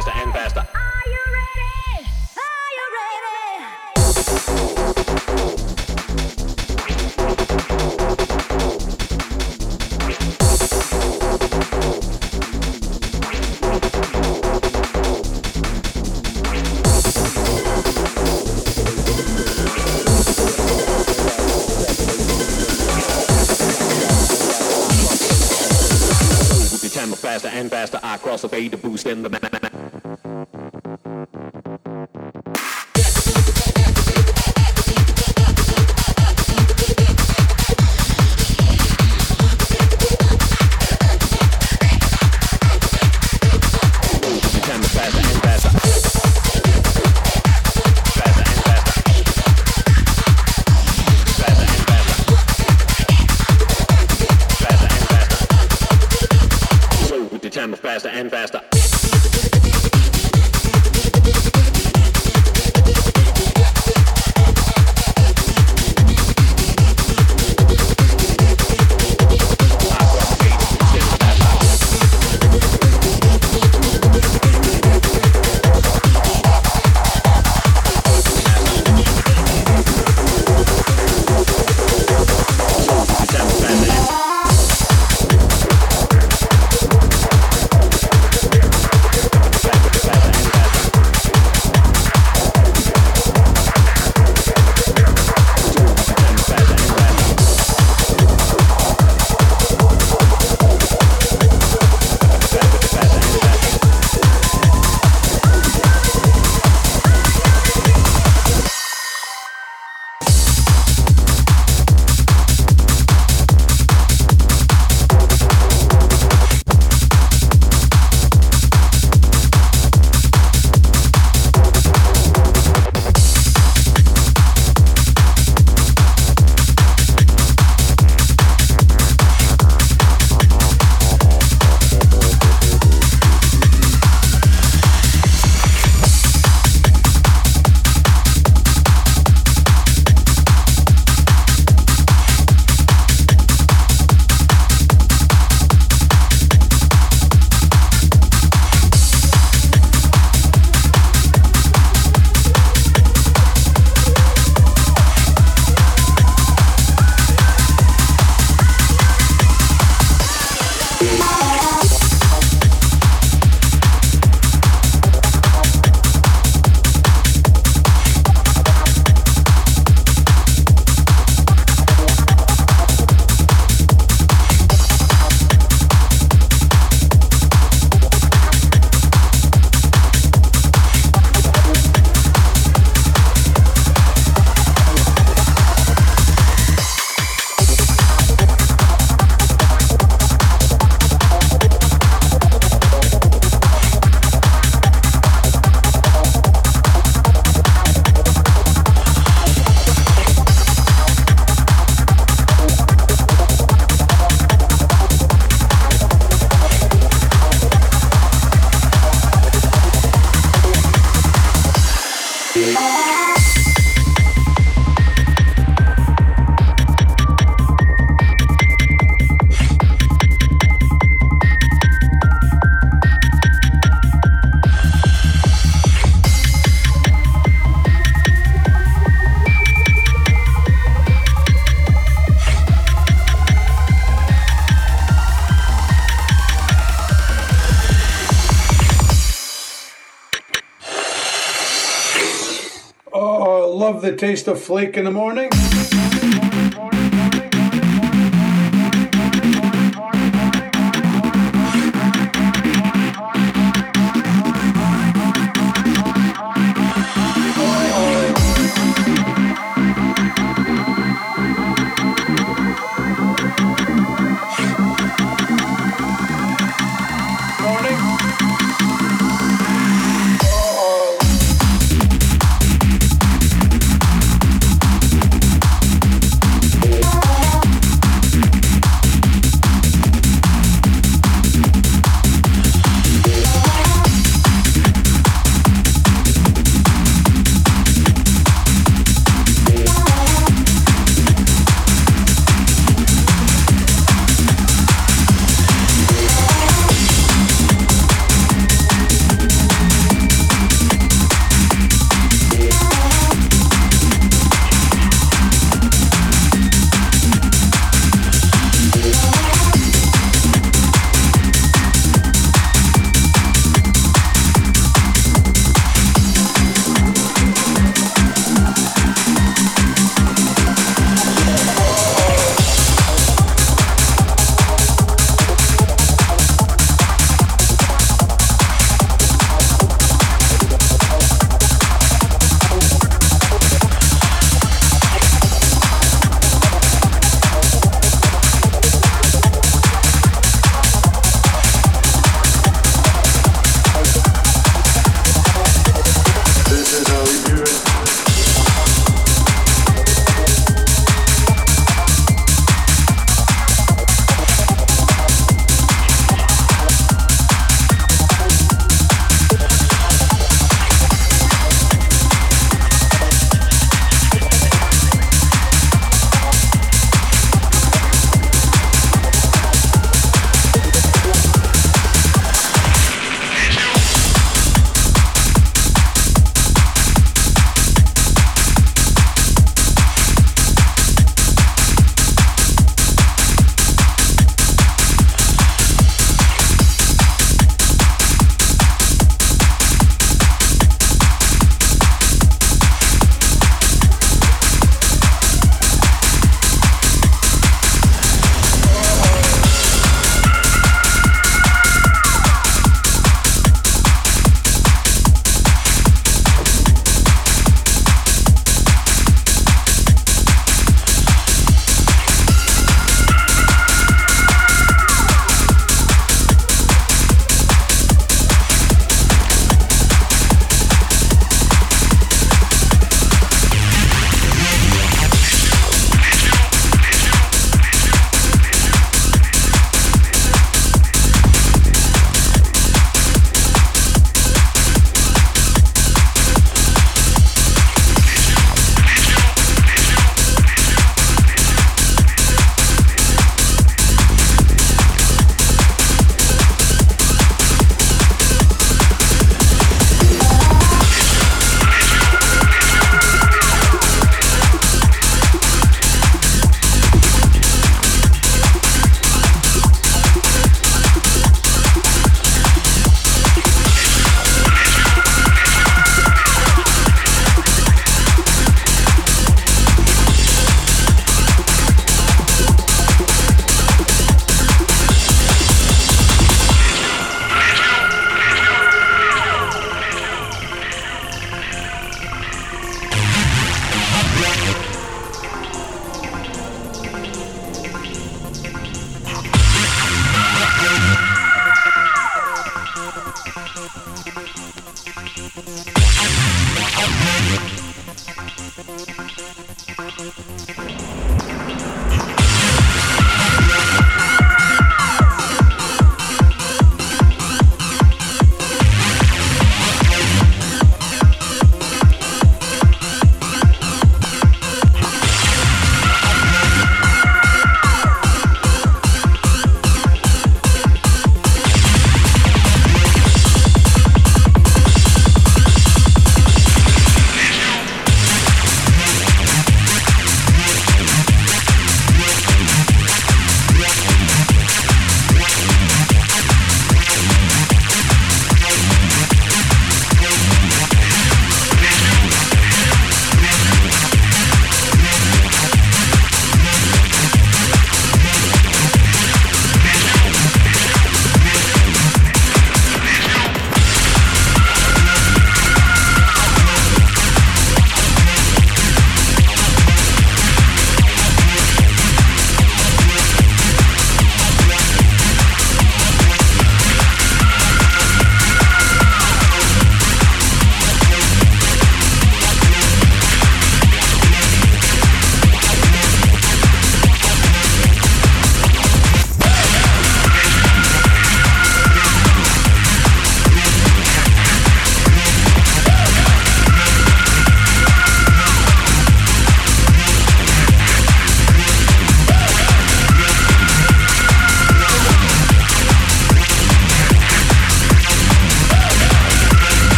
faster and faster. faster and faster. I cross the fade to boost in the the taste of flake in the morning?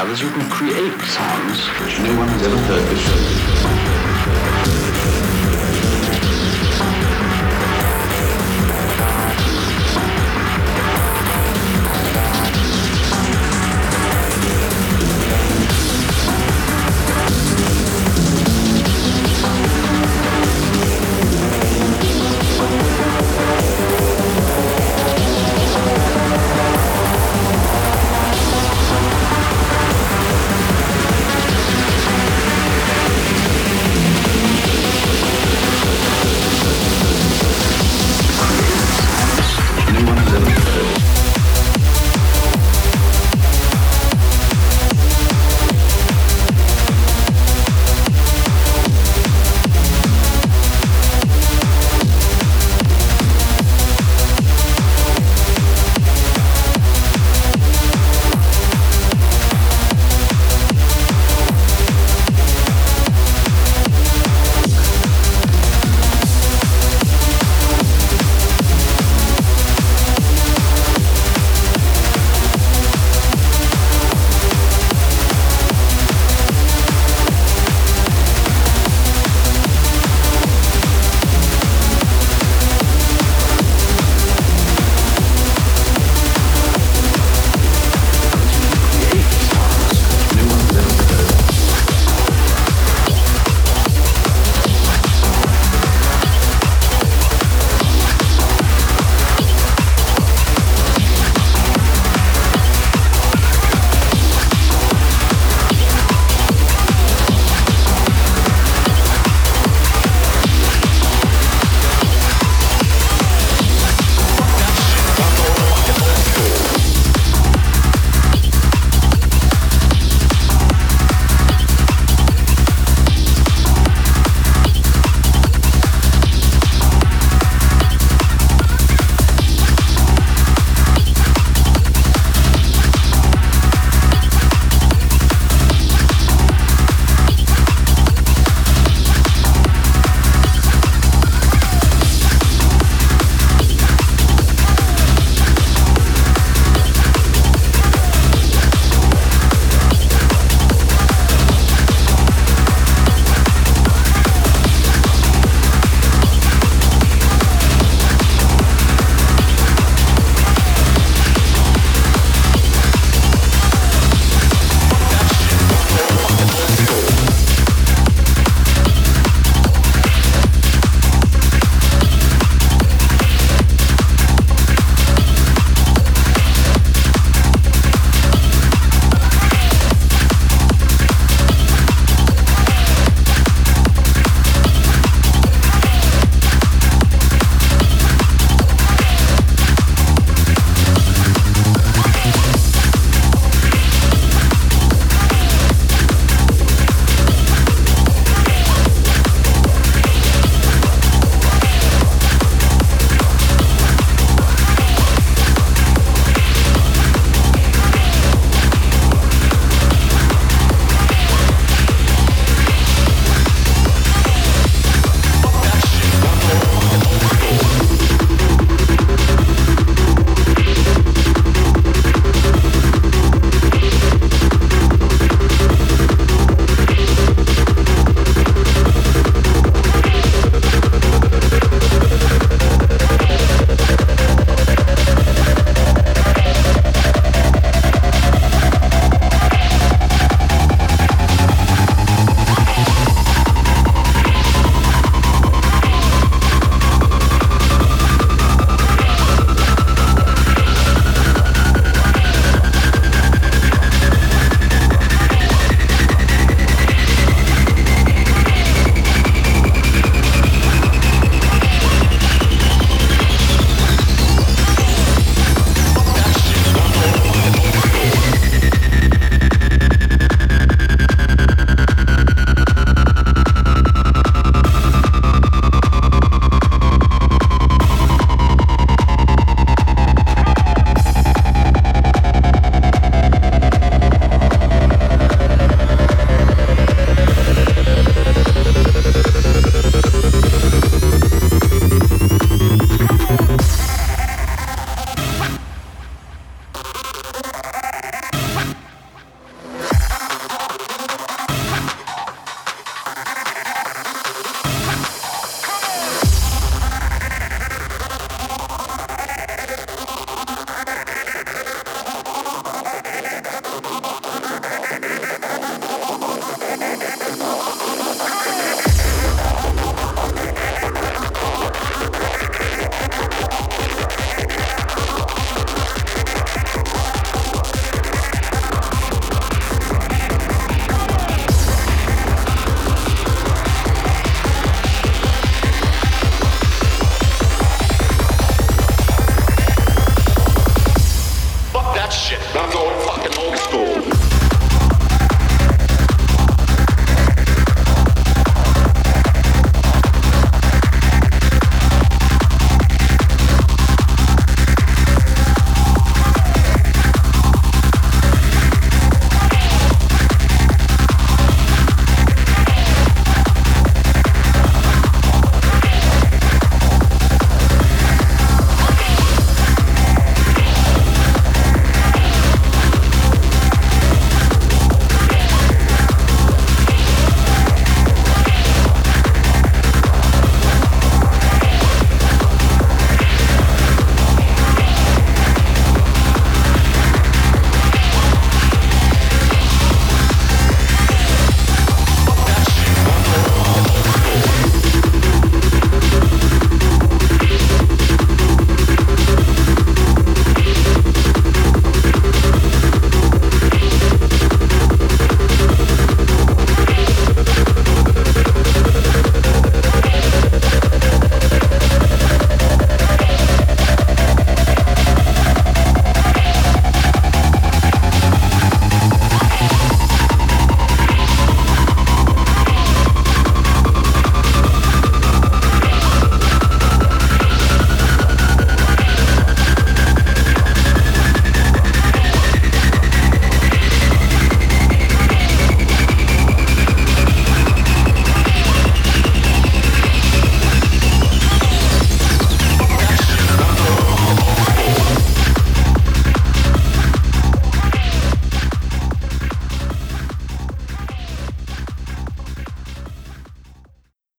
Others, you can create sounds which no one has ever heard before.